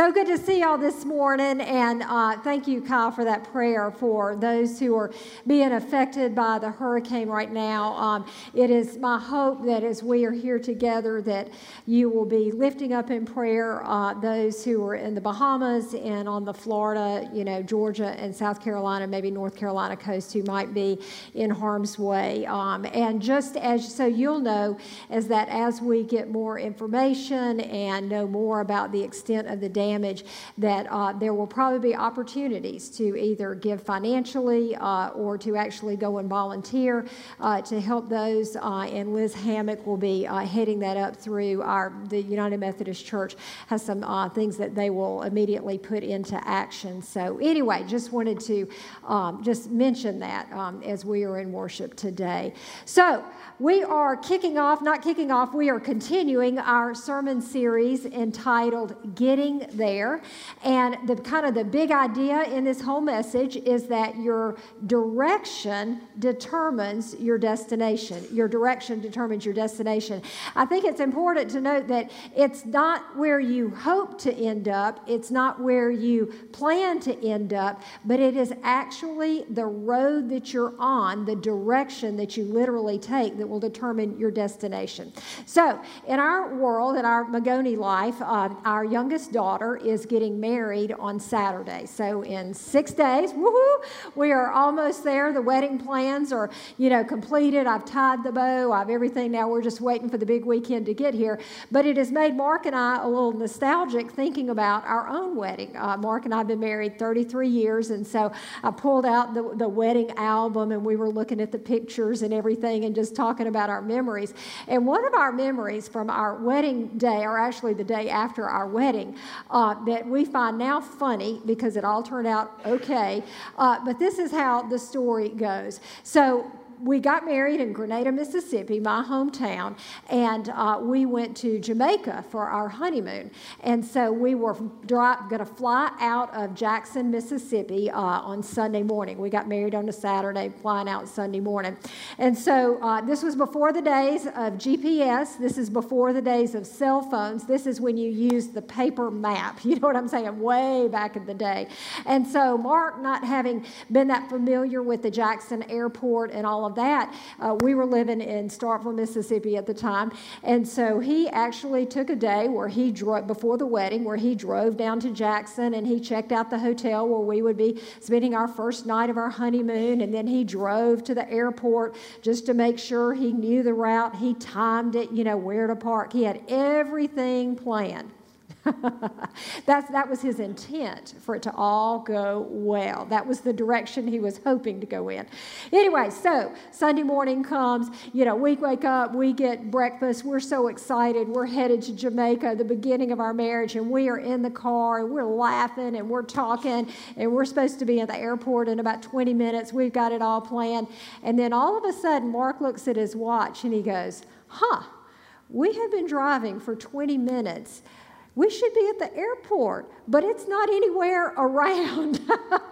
So good to see y'all this morning, and uh, thank you, Kyle, for that prayer for those who are being affected by the hurricane right now. Um, it is my hope that as we are here together, that you will be lifting up in prayer uh, those who are in the Bahamas and on the Florida, you know, Georgia and South Carolina, maybe North Carolina coast, who might be in harm's way. Um, and just as so you'll know, is that as we get more information and know more about the extent of the damage, that uh, there will probably be opportunities to either give financially uh, or to actually go and volunteer uh, to help those. Uh, and Liz Hammock will be heading that up through our the United Methodist Church has some things that they will immediately put into action. So anyway, just wanted to um, just mention that um, as we are in worship today. So we are kicking off, not kicking off, we are continuing our sermon series entitled Getting There. And the kind of the big idea in this whole message is that your direction determines your destination. Your direction determines your destination. I think it's important to note that it's not where you hope to end up, it's not where you plan to end up, but it is actually the road that you're on, the direction that you literally take that will determine your destination. So, in our world, in our Magoni life, uh, our youngest daughter is getting married on Saturday. So, in six days, woohoo, we are almost there. The wedding plans are, you know, completed. I've tied the bow. I've everything. Now we're just waiting for the big weekend to get here. But it has made Mark and I a little nostalgic thinking about our own wedding. Uh, Mark and I have been married 33 years, and so I pulled out the, the wedding album and we were looking at the pictures and everything and just talking about our memories. And one of our memories from our wedding day, or actually the day after our wedding, uh, that we find now funny because it all turned out okay. Uh, but this is how the story goes. So we got married in Grenada, Mississippi, my hometown, and uh, we went to Jamaica for our honeymoon. And so we were going to fly out of Jackson, Mississippi uh, on Sunday morning. We got married on a Saturday, flying out Sunday morning. And so uh, this was before the days of GPS. This is before the days of cell phones. This is when you use the paper map. You know what I'm saying? Way back in the day. And so Mark, not having been that familiar with the Jackson airport and all of that. Uh, we were living in Starkville, Mississippi at the time. And so he actually took a day where he drove, before the wedding, where he drove down to Jackson and he checked out the hotel where we would be spending our first night of our honeymoon. And then he drove to the airport just to make sure he knew the route. He timed it, you know, where to park. He had everything planned. That's, that was his intent for it to all go well. That was the direction he was hoping to go in. Anyway, so Sunday morning comes, you know, we wake up, we get breakfast, we're so excited, we're headed to Jamaica, the beginning of our marriage, and we are in the car and we're laughing and we're talking, and we're supposed to be at the airport in about 20 minutes. We've got it all planned. And then all of a sudden, Mark looks at his watch and he goes, Huh, we have been driving for 20 minutes we should be at the airport, but it's not anywhere around.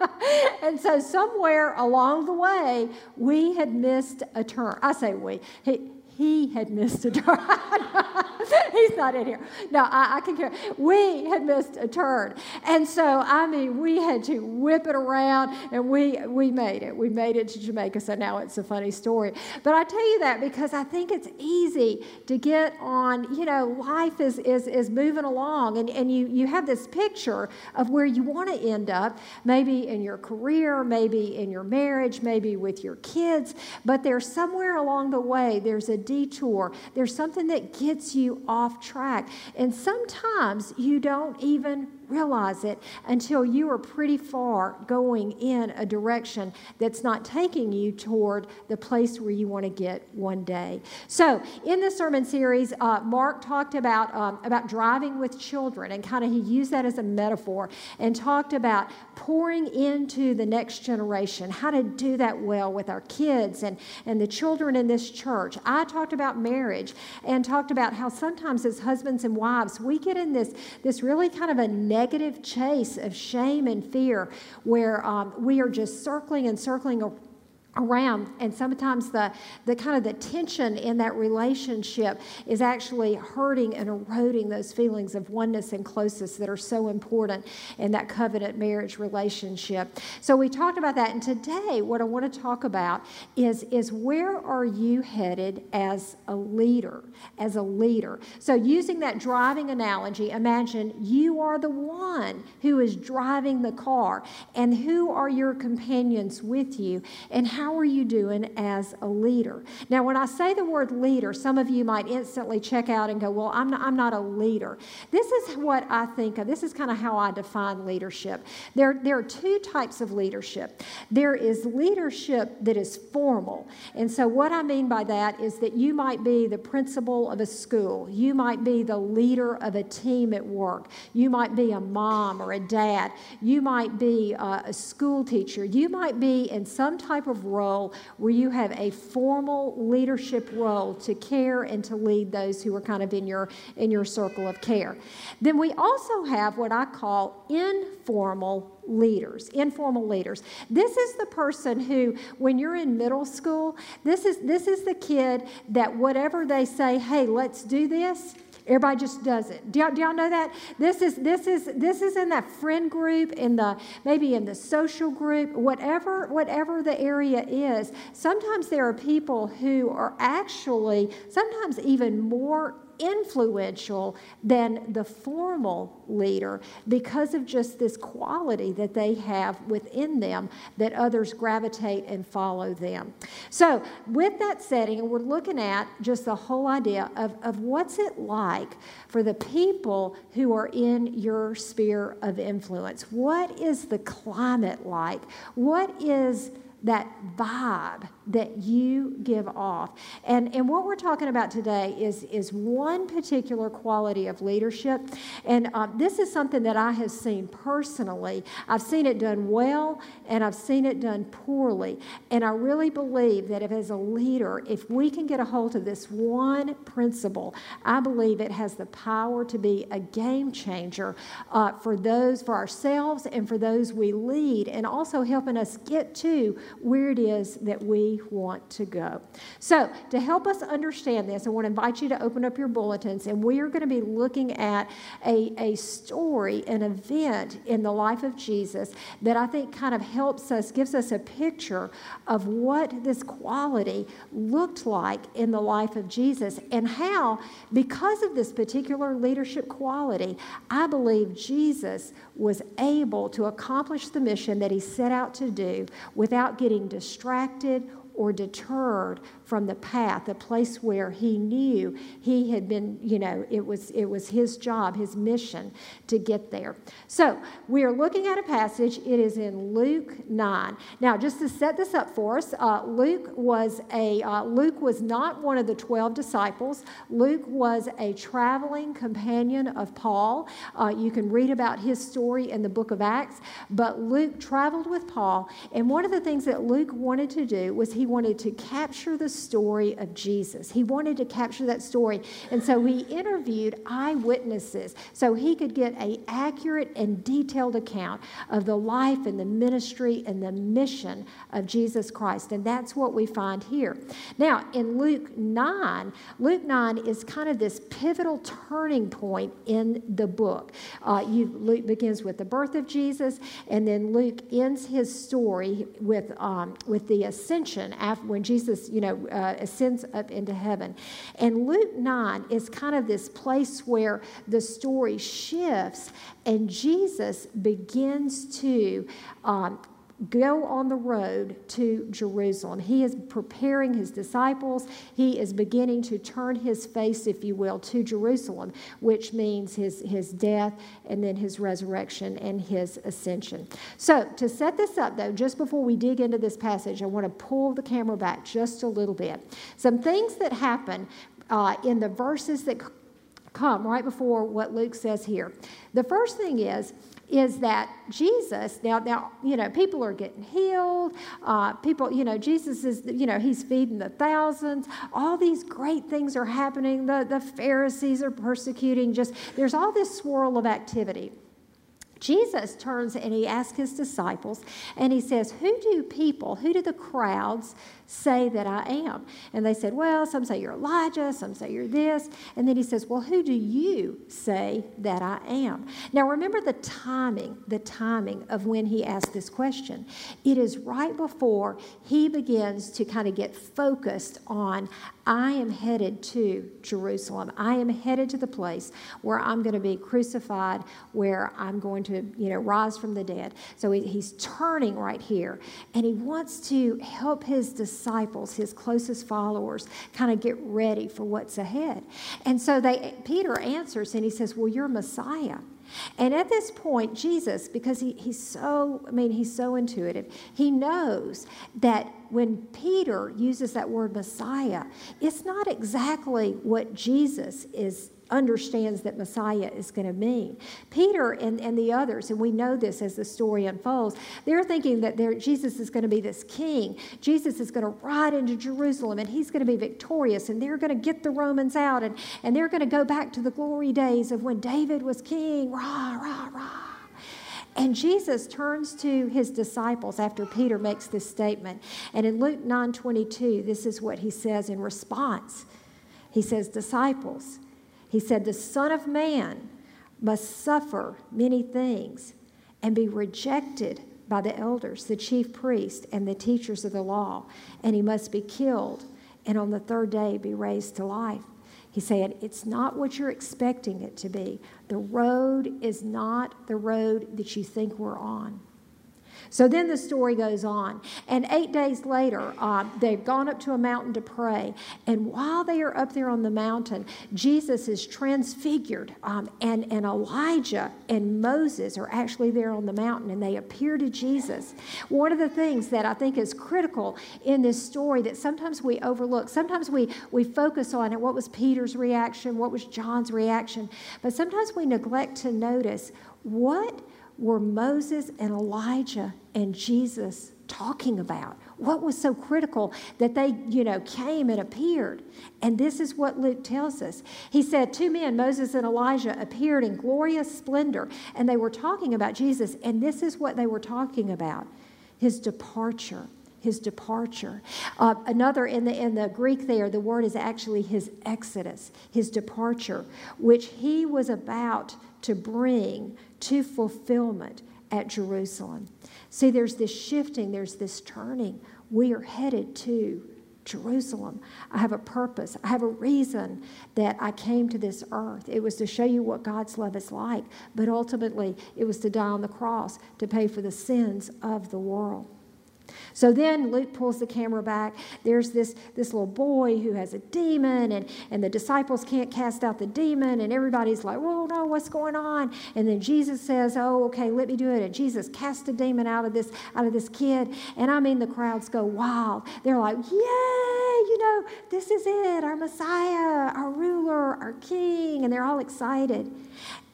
and so, somewhere along the way, we had missed a turn. I say we. He, he had missed a turn. He's not in here. No, I, I can care. We had missed a turn. And so, I mean, we had to whip it around and we, we made it. We made it to Jamaica. So now it's a funny story. But I tell you that because I think it's easy to get on, you know, life is, is, is moving along and, and you, you have this picture of where you want to end up, maybe in your career, maybe in your marriage, maybe with your kids. But there's somewhere along the way, there's a detour. There's something that gets you off track. And sometimes you don't even realize it until you are pretty far going in a direction that's not taking you toward the place where you want to get one day. So, in the sermon series, uh, Mark talked about um, about driving with children, and kind of he used that as a metaphor, and talked about pouring into the next generation, how to do that well with our kids and and the children in this church. I talked about marriage and talked about how sometimes as husbands and wives we get in this this really kind of a negative chase of shame and fear where um, we are just circling and circling around. And sometimes the, the kind of the tension in that relationship is actually hurting and eroding those feelings of oneness and closeness that are so important in that covenant marriage relationship. So we talked about that. And today what i want to talk about is is where are you headed as a leader as a leader? So using that driving analogy imagine you are the one who is driving the car. And who are your companions with you? And how how are you doing as a leader? Now, when I say the word leader, some of you might instantly check out and go, Well, I'm not, I'm not a leader. This is what I think of. This is kind of how I define leadership. There, there are two types of leadership there is leadership that is formal. And so, what I mean by that is that you might be the principal of a school, you might be the leader of a team at work, you might be a mom or a dad, you might be a, a school teacher, you might be in some type of role where you have a formal leadership role to care and to lead those who are kind of in your in your circle of care. Then we also have what I call informal leaders, informal leaders. This is the person who, when you're in middle school, this is this is the kid that whatever they say, hey, let's do this Everybody just does it. Do y'all, do y'all know that? This is this is this is in that friend group, in the maybe in the social group, whatever whatever the area is. Sometimes there are people who are actually sometimes even more influential than the formal leader because of just this quality that they have within them that others gravitate and follow them. So, with that setting, we're looking at just the whole idea of, of what's it like for the people who are in your sphere of influence. What is the climate like? What is that vibe that you give off. And, and what we're talking about today is, is one particular quality of leadership. And uh, this is something that I have seen personally. I've seen it done well and I've seen it done poorly. And I really believe that if, as a leader, if we can get a hold of this one principle, I believe it has the power to be a game changer uh, for those, for ourselves, and for those we lead, and also helping us get to where it is that we want to go. So, to help us understand this, I want to invite you to open up your bulletins, and we are going to be looking at a, a story, an event in the life of Jesus that I think kind of helps us, gives us a picture of what this quality looked like in the life of Jesus and how, because of this particular leadership quality, I believe Jesus was able to accomplish the mission that he set out to do without getting distracted or deterred from the path, a place where he knew he had been, you know, it was, it was his job, his mission to get there. So we are looking at a passage. It is in Luke 9. Now, just to set this up for us, uh, Luke was a uh, Luke was not one of the 12 disciples. Luke was a traveling companion of Paul. Uh, you can read about his story in the book of Acts, but Luke traveled with Paul, and one of the things that Luke wanted to do was he wanted to capture the story of Jesus. He wanted to capture that story. And so he interviewed eyewitnesses so he could get an accurate and detailed account of the life and the ministry and the mission of Jesus Christ. And that's what we find here. Now, in Luke 9, Luke 9 is kind of this pivotal turning point in the book. Uh, you, Luke begins with the birth of Jesus, and then Luke ends his story with, um, with the ascension after, when Jesus, you know, uh, ascends up into heaven. And Luke 9 is kind of this place where the story shifts and Jesus begins to um, go on the road to Jerusalem. He is preparing his disciples. He is beginning to turn his face, if you will, to Jerusalem, which means his, his death and then his resurrection and his ascension. So, to set this up, though, just before we dig into this passage, I want to pull the camera back just a little bit. Some things that happen uh, in the verses that come right before what Luke says here. The first thing is, is that Jesus, now, now, you know, people are getting healed. Uh, people, you know, Jesus is, you know, he's feeding the thousands. All these great things are happening. The, the Pharisees are persecuting. Just, there's all this swirl of activity. Jesus turns and he asks his disciples, and he says, Who do people, who do the crowds say that I am? And they said, Well, some say you're Elijah, some say you're this. And then he says, Well, who do you say that I am? Now remember the timing, the timing of when he asked this question. It is right before he begins to kind of get focused on, I am headed to Jerusalem. I am headed to the place where I'm going to be crucified, where I'm going to, you know, rise from the dead. So he, he's turning right here, and he wants to help his disciples, his closest followers, kind of get ready for what's ahead. And so they, Peter answers, and he says, "Well, you're Messiah." And at this point, Jesus, because he, he's so, I mean, he's so intuitive, he knows that when Peter uses that word Messiah, it's not exactly what Jesus is understands that Messiah is going to mean. Peter and, and the others, and we know this as the story unfolds, they're thinking that Jesus is going to be this king. Jesus is going to ride into Jerusalem and he's going to be victorious and they're going to get the Romans out and, and they're going to go back to the glory days of when David was king. Rah, rah, rah. And Jesus turns to his disciples after Peter makes this statement. And in Luke 9 22, this is what he says in response. He says, Disciples, he said, The Son of Man must suffer many things and be rejected by the elders, the chief priests, and the teachers of the law, and he must be killed and on the third day be raised to life. He said, It's not what you're expecting it to be. The road is not the road that you think we're on. So then the story goes on. And eight days later, uh, they've gone up to a mountain to pray. And while they are up there on the mountain, Jesus is transfigured. Um, and, and Elijah and Moses are actually there on the mountain and they appear to Jesus. One of the things that I think is critical in this story that sometimes we overlook, sometimes we, we focus on it what was Peter's reaction, what was John's reaction, but sometimes we neglect to notice what were Moses and Elijah and Jesus talking about? What was so critical that they, you know, came and appeared? And this is what Luke tells us. He said, Two men, Moses and Elijah, appeared in glorious splendor, and they were talking about Jesus. And this is what they were talking about his departure. His departure. Uh, another in the in the Greek there, the word is actually his exodus, his departure, which he was about to bring to fulfillment at Jerusalem. See, there's this shifting, there's this turning. We are headed to Jerusalem. I have a purpose. I have a reason that I came to this earth. It was to show you what God's love is like, but ultimately, it was to die on the cross to pay for the sins of the world. So then Luke pulls the camera back. There's this, this little boy who has a demon, and, and the disciples can't cast out the demon, and everybody's like, Whoa, no, what's going on? And then Jesus says, Oh, okay, let me do it. And Jesus casts a demon out of this, out of this kid. And I mean the crowds go wild. They're like, Yay, you know, this is it, our Messiah, our ruler, our king, and they're all excited.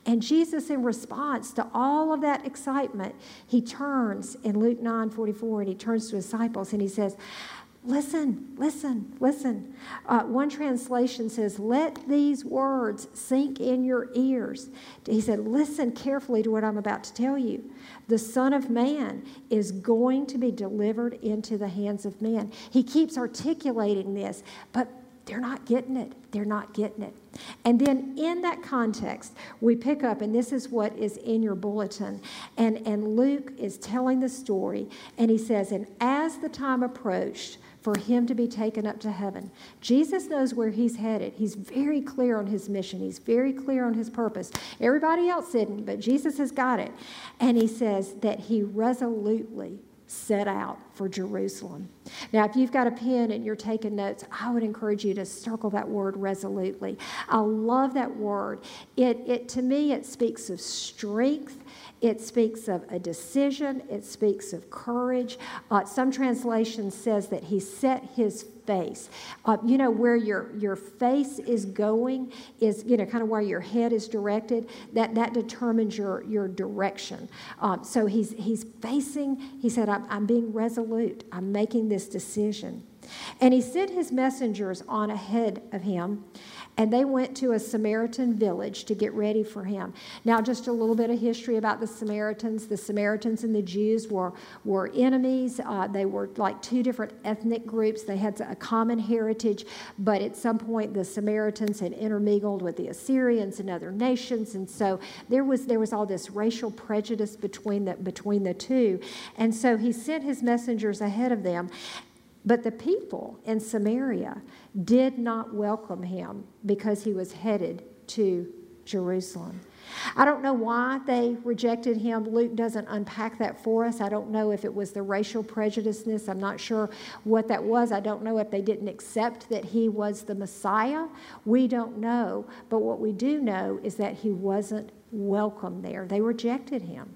And Jesus, in response to all of that excitement, he turns in Luke 9 44 and he turns to his disciples and he says, Listen, listen, listen. Uh, one translation says, Let these words sink in your ears. He said, Listen carefully to what I'm about to tell you. The Son of Man is going to be delivered into the hands of men. He keeps articulating this, but they're not getting it. They're not getting it. And then in that context, we pick up, and this is what is in your bulletin. And, and Luke is telling the story, and he says, And as the time approached, for him to be taken up to heaven. Jesus knows where he's headed. He's very clear on his mission, he's very clear on his purpose. Everybody else didn't, but Jesus has got it. And he says that he resolutely set out for Jerusalem. Now, if you've got a pen and you're taking notes, I would encourage you to circle that word resolutely. I love that word. It, it to me, it speaks of strength. It speaks of a decision. It speaks of courage. Uh, some translation says that he set his face. Uh, you know, where your, your face is going is, you know, kind of where your head is directed. That, that determines your, your direction. Um, so he's, he's facing, he said, I'm, I'm being resolute. I'm making this decision. And he sent his messengers on ahead of him and they went to a Samaritan village to get ready for him. Now, just a little bit of history about the Samaritans. The Samaritans and the Jews were, were enemies. Uh, they were like two different ethnic groups. They had a common heritage, but at some point the Samaritans had intermingled with the Assyrians and other nations, and so there was there was all this racial prejudice between the between the two. And so he sent his messengers ahead of them, but the people in Samaria did not welcome him because he was headed to Jerusalem. I don't know why they rejected him. Luke doesn't unpack that for us. I don't know if it was the racial prejudiceness. I'm not sure what that was. I don't know if they didn't accept that he was the Messiah. We don't know. But what we do know is that he wasn't welcome there. They rejected him.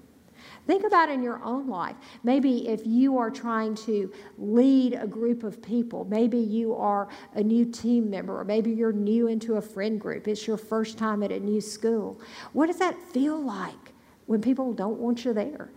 Think about in your own life. Maybe if you are trying to lead a group of people, maybe you are a new team member, or maybe you're new into a friend group. It's your first time at a new school. What does that feel like when people don't want you there?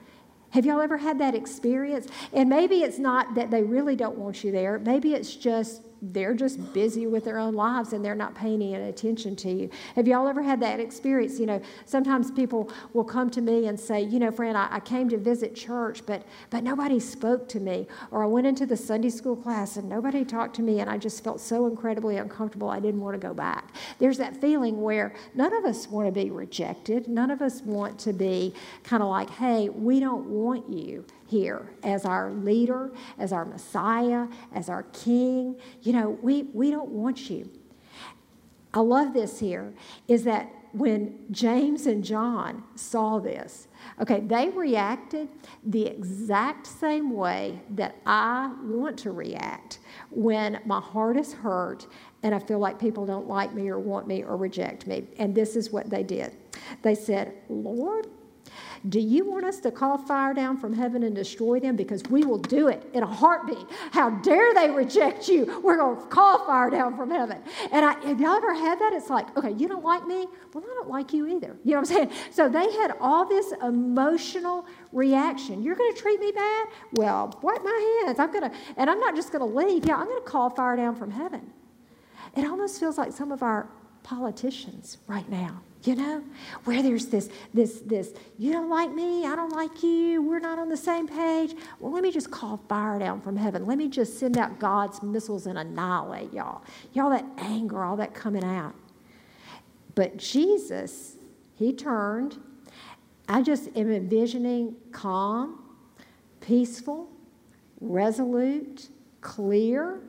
Have y'all ever had that experience? And maybe it's not that they really don't want you there. Maybe it's just they're just busy with their own lives and they're not paying any attention to you. Have y'all ever had that experience? You know, sometimes people will come to me and say, you know, friend, I, I, came to visit church, but but nobody spoke to me. Or I went into the Sunday school class and nobody talked to me and I just felt so incredibly uncomfortable I didn't want to go back. There's that feeling where none of us want to be rejected. None of us want to be kind of like, hey, we don't want you here as our leader, as our Messiah, as our King. You know, we, we don't want you. I love this here is that when James and John saw this, okay, they reacted the exact same way that I want to react when my heart is hurt and I feel like people don't like me or want me or reject me. And this is what they did. They said, Lord, do you want us to call fire down from heaven and destroy them? Because we will do it in a heartbeat. How dare they reject you? We're going to call fire down from heaven. And I, have y'all ever had that? It's like, okay, you don't like me? Well, I don't like you either. You know what I'm saying? So they had all this emotional reaction. You're going to treat me bad? Well, wipe my hands. I'm going to, and I'm not just going to leave. Yeah, I'm going to call fire down from heaven. It almost feels like some of our politicians right now you know? Where there's this this this you don't like me i don't like you we're not on the same page. Well let me just call fire down from heaven. Let me just send out god's missiles and annihilate y'all. Y'all that anger all that coming out. But jesus he turned. I just am envisioning calm peaceful resolute clear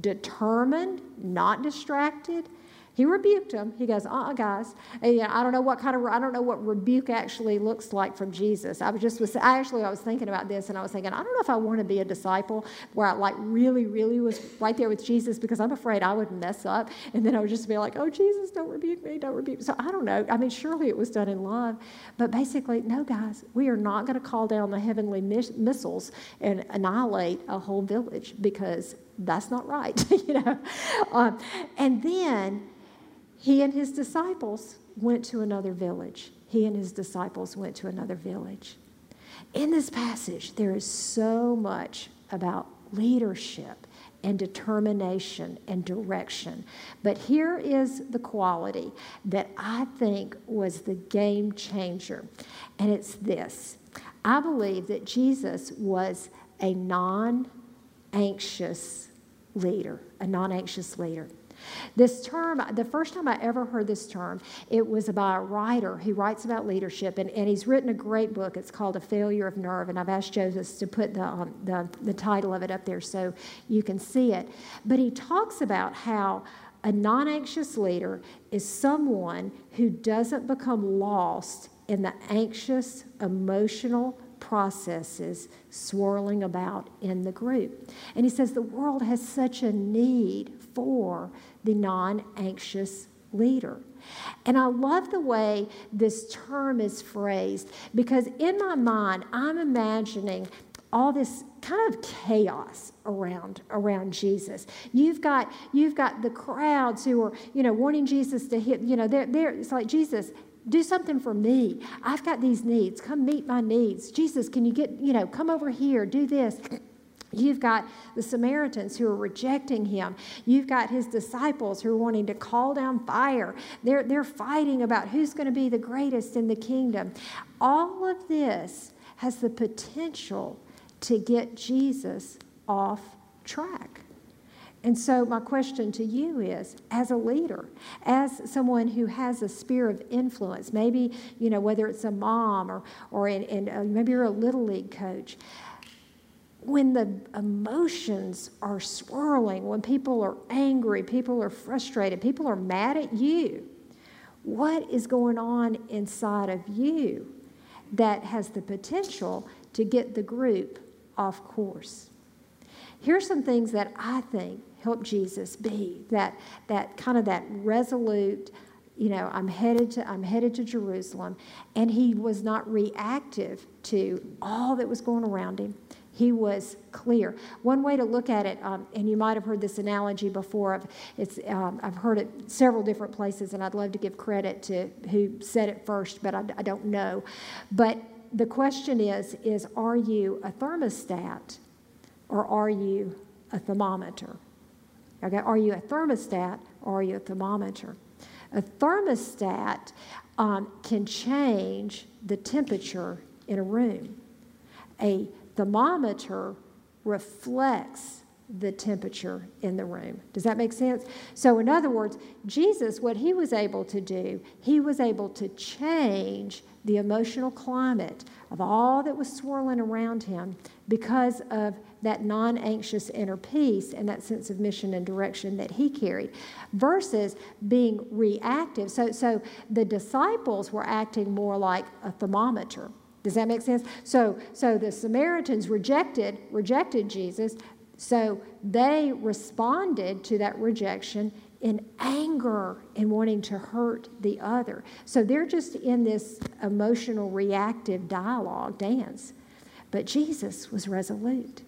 determined not distracted he rebuked him. He goes, uh-uh, guys. And, I don't know what kind of, I don't know what rebuke actually looks like from Jesus. I was just, was, I actually, I was thinking about this and I was thinking, I don't know if I want to be a disciple where I like really, really was right there with Jesus because I'm afraid I would mess up. And then I would just be like, oh, Jesus, don't rebuke me, don't rebuke me. So I don't know. I mean, surely it was done in love. But basically, no, guys, we are not going to call down the heavenly missiles and annihilate a whole village because that's not right, you know. Um, and then he and his disciples went to another village. He and his disciples went to another village. In this passage, there is so much about leadership and determination and direction. But here is the quality that I think was the game changer, and it's this I believe that Jesus was a non anxious leader, a non anxious leader. This term, the first time I ever heard this term, it was by a writer who writes about leadership, and, and he's written a great book. It's called A Failure of Nerve, and I've asked Joseph to put the, um, the, the title of it up there so you can see it. But he talks about how a non anxious leader is someone who doesn't become lost in the anxious, emotional processes swirling about in the group. And he says the world has such a need for the non anxious leader. And I love the way this term is phrased because in my mind, I'm imagining all this kind of chaos around around Jesus. You've got you've got the crowds who are you know wanting Jesus to hit. You know, they're, they're it's like Jesus. Do something for me. I've got these needs. Come meet my needs. Jesus, can you get, you know, come over here, do this. You've got the Samaritans who are rejecting him. You've got his disciples who are wanting to call down fire. They're, they're fighting about who's going to be the greatest in the kingdom. All of this has the potential to get Jesus off track. And so, my question to you is as a leader, as someone who has a sphere of influence, maybe, you know, whether it's a mom or, or in, in, uh, maybe you're a little league coach, when the emotions are swirling, when people are angry, people are frustrated, people are mad at you, what is going on inside of you that has the potential to get the group off course? Here's some things that I think help Jesus be that, that kind of that resolute, you know, I'm headed to I'm headed to Jerusalem, and he was not reactive to all that was going around him. He was clear. One way to look at it, um, and you might have heard this analogy before. Of it's um, I've heard it several different places, and I'd love to give credit to who said it first, but I, I don't know. But the question is: is are you a thermostat, or are you a thermometer? Okay, are you a thermostat or are you a thermometer? A thermostat um, can change the temperature in a room. A thermometer reflects the temperature in the room. Does that make sense? So, in other words, Jesus, what he was able to do, he was able to change the emotional climate of all that was swirling around him because of that non anxious inner peace and that sense of mission and direction that he carried versus being reactive. So, so the disciples were acting more like a thermometer. Does that make sense? So, so the Samaritans rejected rejected Jesus. So they responded to that rejection in anger and wanting to hurt the other. So they're just in this emotional reactive dialogue dance. But Jesus was resolute.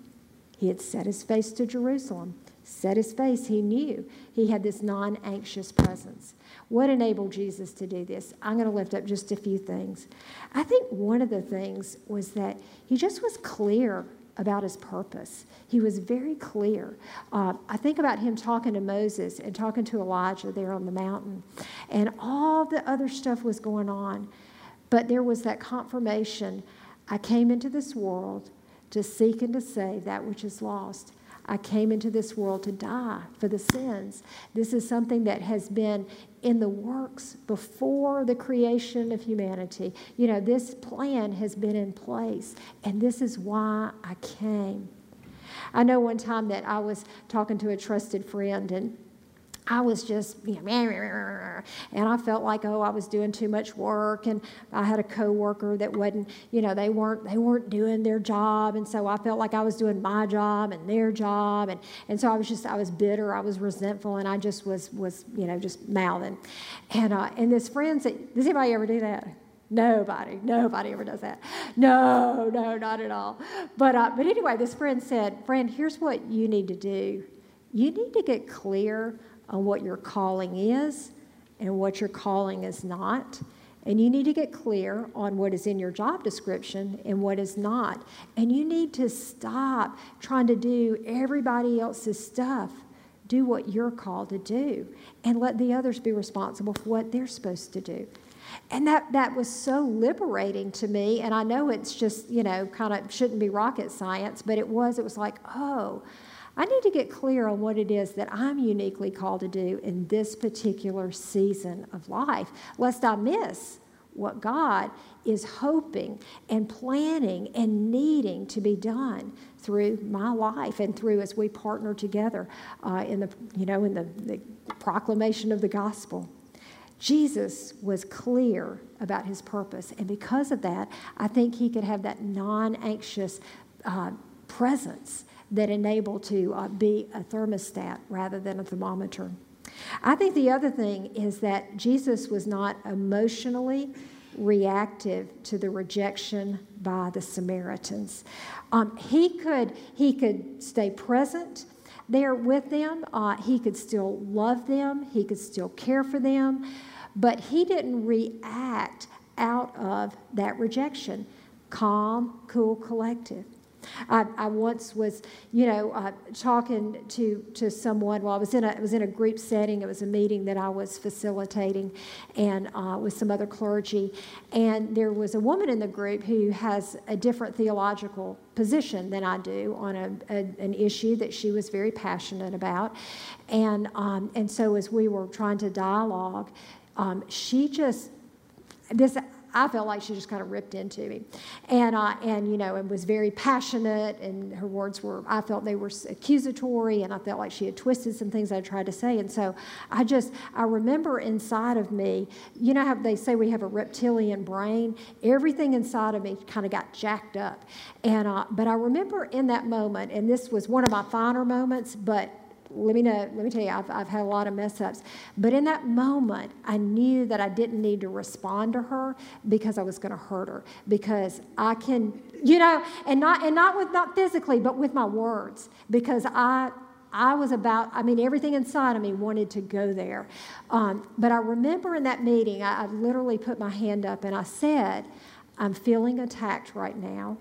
He had set his face to Jerusalem, set his face. He knew he had this non anxious presence. What enabled Jesus to do this? I'm going to lift up just a few things. I think one of the things was that he just was clear about his purpose. He was very clear. Uh, I think about him talking to Moses and talking to Elijah there on the mountain, and all the other stuff was going on. But there was that confirmation I came into this world to seek and to save that which is lost. I came into this world to die for the sins. This is something that has been in the works before the creation of humanity. You know, this plan has been in place, and this is why I came. I know one time that I was talking to a trusted friend, and I was just, you know, and I felt like, oh, I was doing too much work, and I had a coworker that wasn't, you know, they weren't they weren't doing their job, and so I felt like I was doing my job and their job, and and so I was just I was bitter, I was resentful, and I just was was you know just mouthing, and uh, and this friend said, does anybody ever do that? Nobody, nobody ever does that. No, no, not at all. But uh, but anyway, this friend said, friend, here's what you need to do. You need to get clear on what your calling is and what your calling is not. And you need to get clear on what is in your job description and what is not. And you need to stop trying to do everybody else's stuff. Do what you're called to do and let the others be responsible for what they're supposed to do. And that, that was so liberating to me. And I know it's just, you know, kind of shouldn't be rocket science, but it was. It was like, oh, I need to get clear on what it is that I'm uniquely called to do in this particular season of life, lest I miss what God is hoping and planning and needing to be done through my life and through as we partner together uh, in the you know in the, the proclamation of the gospel. Jesus was clear about his purpose, and because of that, I think he could have that non-anxious uh, presence that enable to uh, be a thermostat rather than a thermometer. I think the other thing is that Jesus was not emotionally reactive to the rejection by the Samaritans. Um, he could he could stay present there with them. Uh, he could still love them. He could still care for them, but he didn't react out of that rejection. Calm, cool, collective. I, I once was, you know, uh, talking to, to someone. Well, I was in a was in a group setting. It was a meeting that I was facilitating, and uh, with some other clergy. And there was a woman in the group who has a different theological position than I do on a, a an issue that she was very passionate about. And um, and so as we were trying to dialogue, um, she just this I felt like she just kind of ripped into me, and uh, and you know, and was very passionate, and her words were I felt they were accusatory, and I felt like she had twisted some things I tried to say, and so I just I remember inside of me, you know how they say we have a reptilian brain, everything inside of me kind of got jacked up, and uh, but I remember in that moment, and this was one of my finer moments, but let me know, let me tell you, I've, I've had a lot of mess ups. But in that moment, I knew that I didn't need to respond to her because I was going to hurt her. Because I can, you know, and not and not with not physically, but with my words. Because I I was about, I mean, everything inside of me wanted to go there. Um, but I remember in that meeting, I, I literally put my hand up and I said, I'm feeling attacked right now.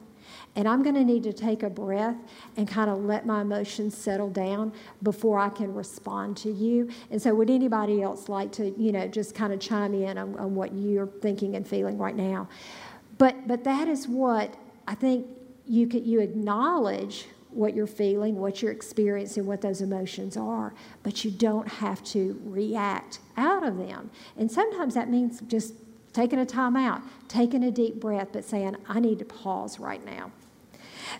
And I'm going to need to take a breath and kind of let my emotions settle down before I can respond to you. And so, would anybody else like to, you know, just kind of chime in on, on what you're thinking and feeling right now? But, but that is what I think you, can, you acknowledge what you're feeling, what you're experiencing, what those emotions are, but you don't have to react out of them. And sometimes that means just taking a time out, taking a deep breath, but saying, I need to pause right now.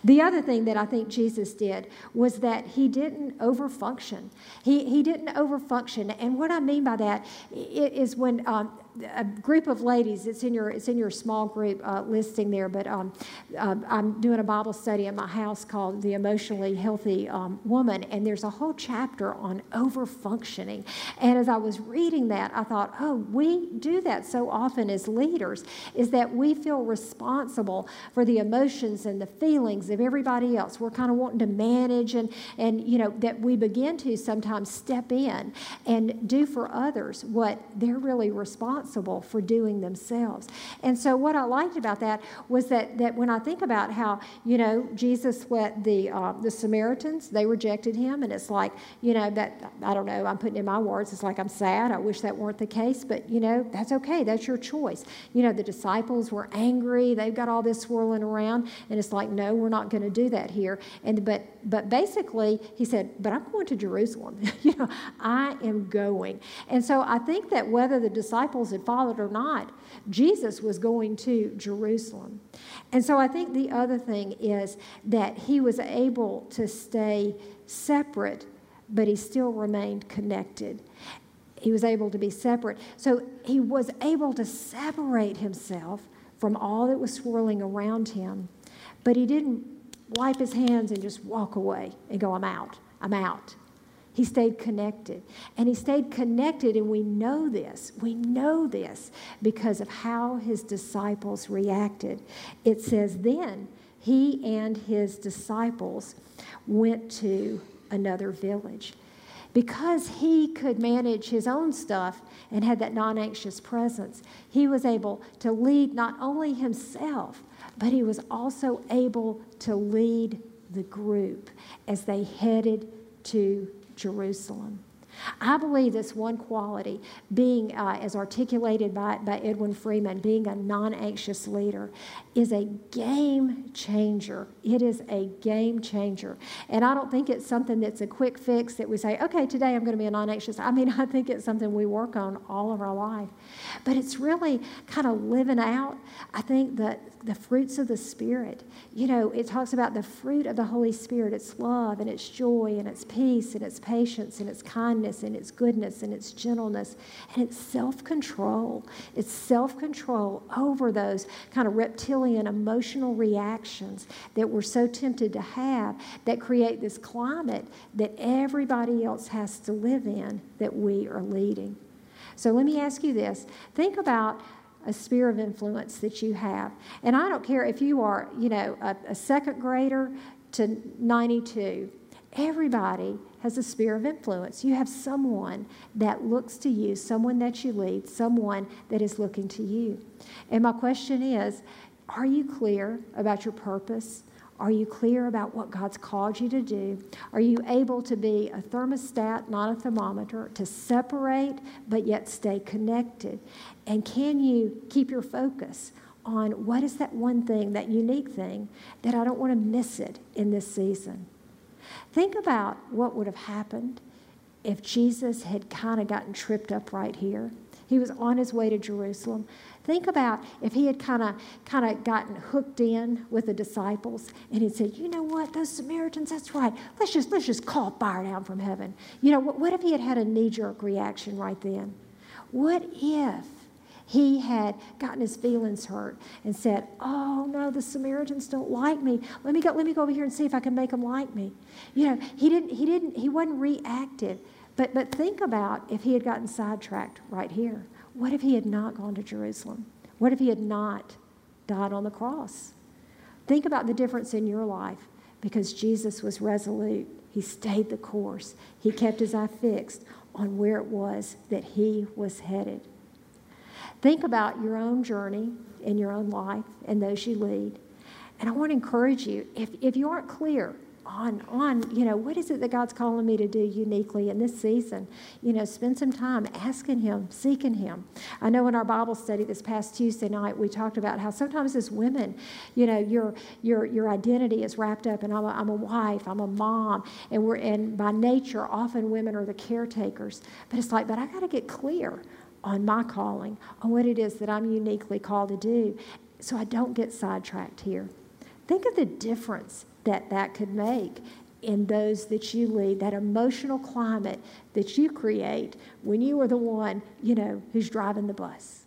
The other thing that I think Jesus did was that he didn't overfunction. He, he didn't overfunction. And what I mean by that is when um, a group of ladies. It's in your it's in your small group uh, listing there. But um, uh, I'm doing a Bible study in my house called "The Emotionally Healthy um, Woman," and there's a whole chapter on over functioning. And as I was reading that, I thought, oh, we do that so often as leaders. Is that we feel responsible for the emotions and the feelings of everybody else. We're kind of wanting to manage, and and you know that we begin to sometimes step in and do for others what they're really responsible responsible for doing themselves. And so, what I liked about that was that, that when I think about how, you know, Jesus let the, uh, the Samaritans, they rejected him, and it's like, you know, that, I don't know, I'm putting in my words, it's like I'm sad. I wish that weren't the case, but, you know, that's okay. That's your choice. You know, the disciples were angry. They've got all this swirling around, and it's like, no, we're not going to do that here. And, but, but basically, he said, but I'm going to Jerusalem. you know, I am going. And so I think that whether the disciples had followed or not, Jesus was going to Jerusalem. And so I think the other thing is that he was able to stay separate, but he still remained connected. He was able to be separate. So he was able to separate himself from all that was swirling around him, but he didn't wipe his hands and just walk away and go, I'm out, I'm out. He stayed connected. And he stayed connected, and we know this. We know this because of how his disciples reacted. It says, Then he and his disciples went to another village. Because he could manage his own stuff and had that non anxious presence, he was able to lead not only himself, but he was also able to lead the group as they headed to Jerusalem. I believe this one quality, being uh, as articulated by, by Edwin Friedman, being a non anxious leader, is a game changer. It is a game changer. And I don't think it's something that's a quick fix that we say, okay, today I'm going to be a non anxious. I mean, I think it's something we work on all of our life. But it's really kind of living out, I think, that the fruits of the Spirit. You know, it talks about the fruit of the Holy Spirit it's love and it's joy and it's peace and it's patience and it's kindness and it's goodness and it's gentleness and it's self control. It's self control over those kind of reptilian emotional reactions that we're so tempted to have that create this climate that everybody else has to live in that we are leading. So let me ask you this think about a sphere of influence that you have. And I don't care if you are, you know, a, a second grader to 92. Everybody has a sphere of influence. You have someone that looks to you, someone that you lead, someone that is looking to you. And my question is are you clear about your purpose? Are you clear about what God's called you to do? Are you able to be a thermostat, not a thermometer, to separate but yet stay connected? And can you keep your focus on what is that one thing, that unique thing, that I don't want to miss it in this season? Think about what would have happened if Jesus had kind of gotten tripped up right here. He was on his way to Jerusalem. Think about if he had kind of kind of gotten hooked in with the disciples and he'd said, "You know what? Those Samaritans, that's right. Let's just let's just call fire down from heaven." You know, what, what if he had had a knee-jerk reaction right then? What if he had gotten his feelings hurt and said, "Oh no, the Samaritans don't like me. Let me go. Let me go over here and see if I can make them like me." You know, he didn't. He didn't. He wasn't reactive. But but think about if he had gotten sidetracked right here. What if he had not gone to Jerusalem? What if he had not died on the cross? Think about the difference in your life because Jesus was resolute. He stayed the course. He kept his eye fixed on where it was that he was headed. Think about your own journey in your own life and those you lead. And I want to encourage you if, if you aren't clear on, on, you know, what is it that God's calling me to do uniquely in this season? You know, spend some time asking Him, seeking Him. I know in our Bible study this past Tuesday night, we talked about how sometimes as women, you know, your, your, your identity is wrapped up and I'm a, I'm a wife, I'm a mom, and we're, and by nature, often women are the caretakers. But it's like, but I got to get clear on my calling, on what it is that I'm uniquely called to do, so I don't get sidetracked here. Think of the difference that that could make in those that you lead, that emotional climate that you create when you are the one, you know, who's driving the bus.